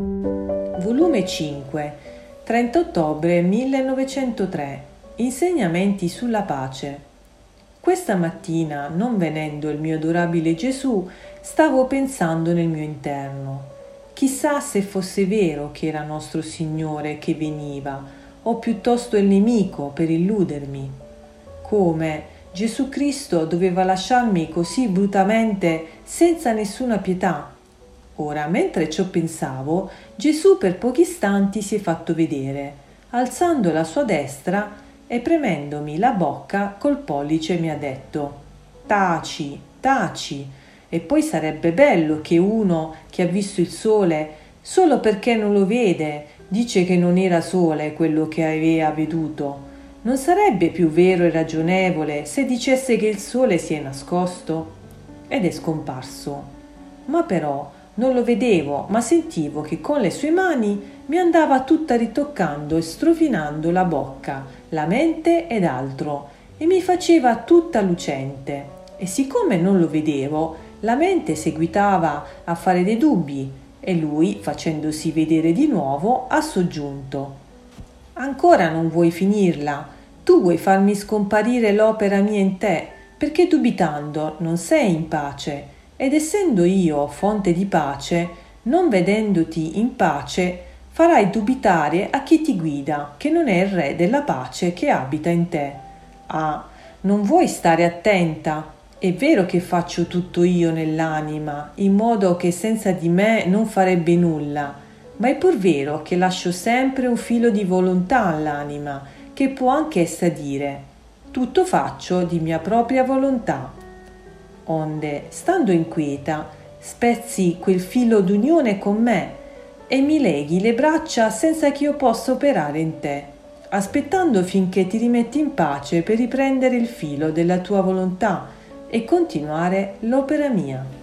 Volume 5, 30 ottobre 1903. Insegnamenti sulla pace. Questa mattina, non venendo il mio adorabile Gesù, stavo pensando nel mio interno. Chissà se fosse vero che era nostro Signore che veniva, o piuttosto il nemico per illudermi. Come Gesù Cristo doveva lasciarmi così brutamente senza nessuna pietà Ora, mentre ciò pensavo, Gesù per pochi istanti si è fatto vedere, alzando la sua destra e premendomi la bocca col pollice mi ha detto Taci, taci. E poi sarebbe bello che uno che ha visto il sole, solo perché non lo vede, dice che non era sole quello che aveva veduto. Non sarebbe più vero e ragionevole se dicesse che il sole si è nascosto? Ed è scomparso. Ma però non lo vedevo, ma sentivo che con le sue mani mi andava tutta ritoccando e strofinando la bocca, la mente ed altro, e mi faceva tutta lucente. E siccome non lo vedevo, la mente seguitava a fare dei dubbi e lui, facendosi vedere di nuovo, ha soggiunto. Ancora non vuoi finirla? Tu vuoi farmi scomparire l'opera mia in te, perché dubitando non sei in pace ed essendo io fonte di pace, non vedendoti in pace, farai dubitare a chi ti guida, che non è il Re della pace che abita in te. Ah, non vuoi stare attenta? È vero che faccio tutto io nell'anima, in modo che senza di me non farebbe nulla, ma è pur vero che lascio sempre un filo di volontà all'anima, che può anch'essa dire tutto faccio di mia propria volontà onde, stando inquieta, spezzi quel filo d'unione con me e mi leghi le braccia senza che io possa operare in te, aspettando finché ti rimetti in pace per riprendere il filo della tua volontà e continuare l'opera mia.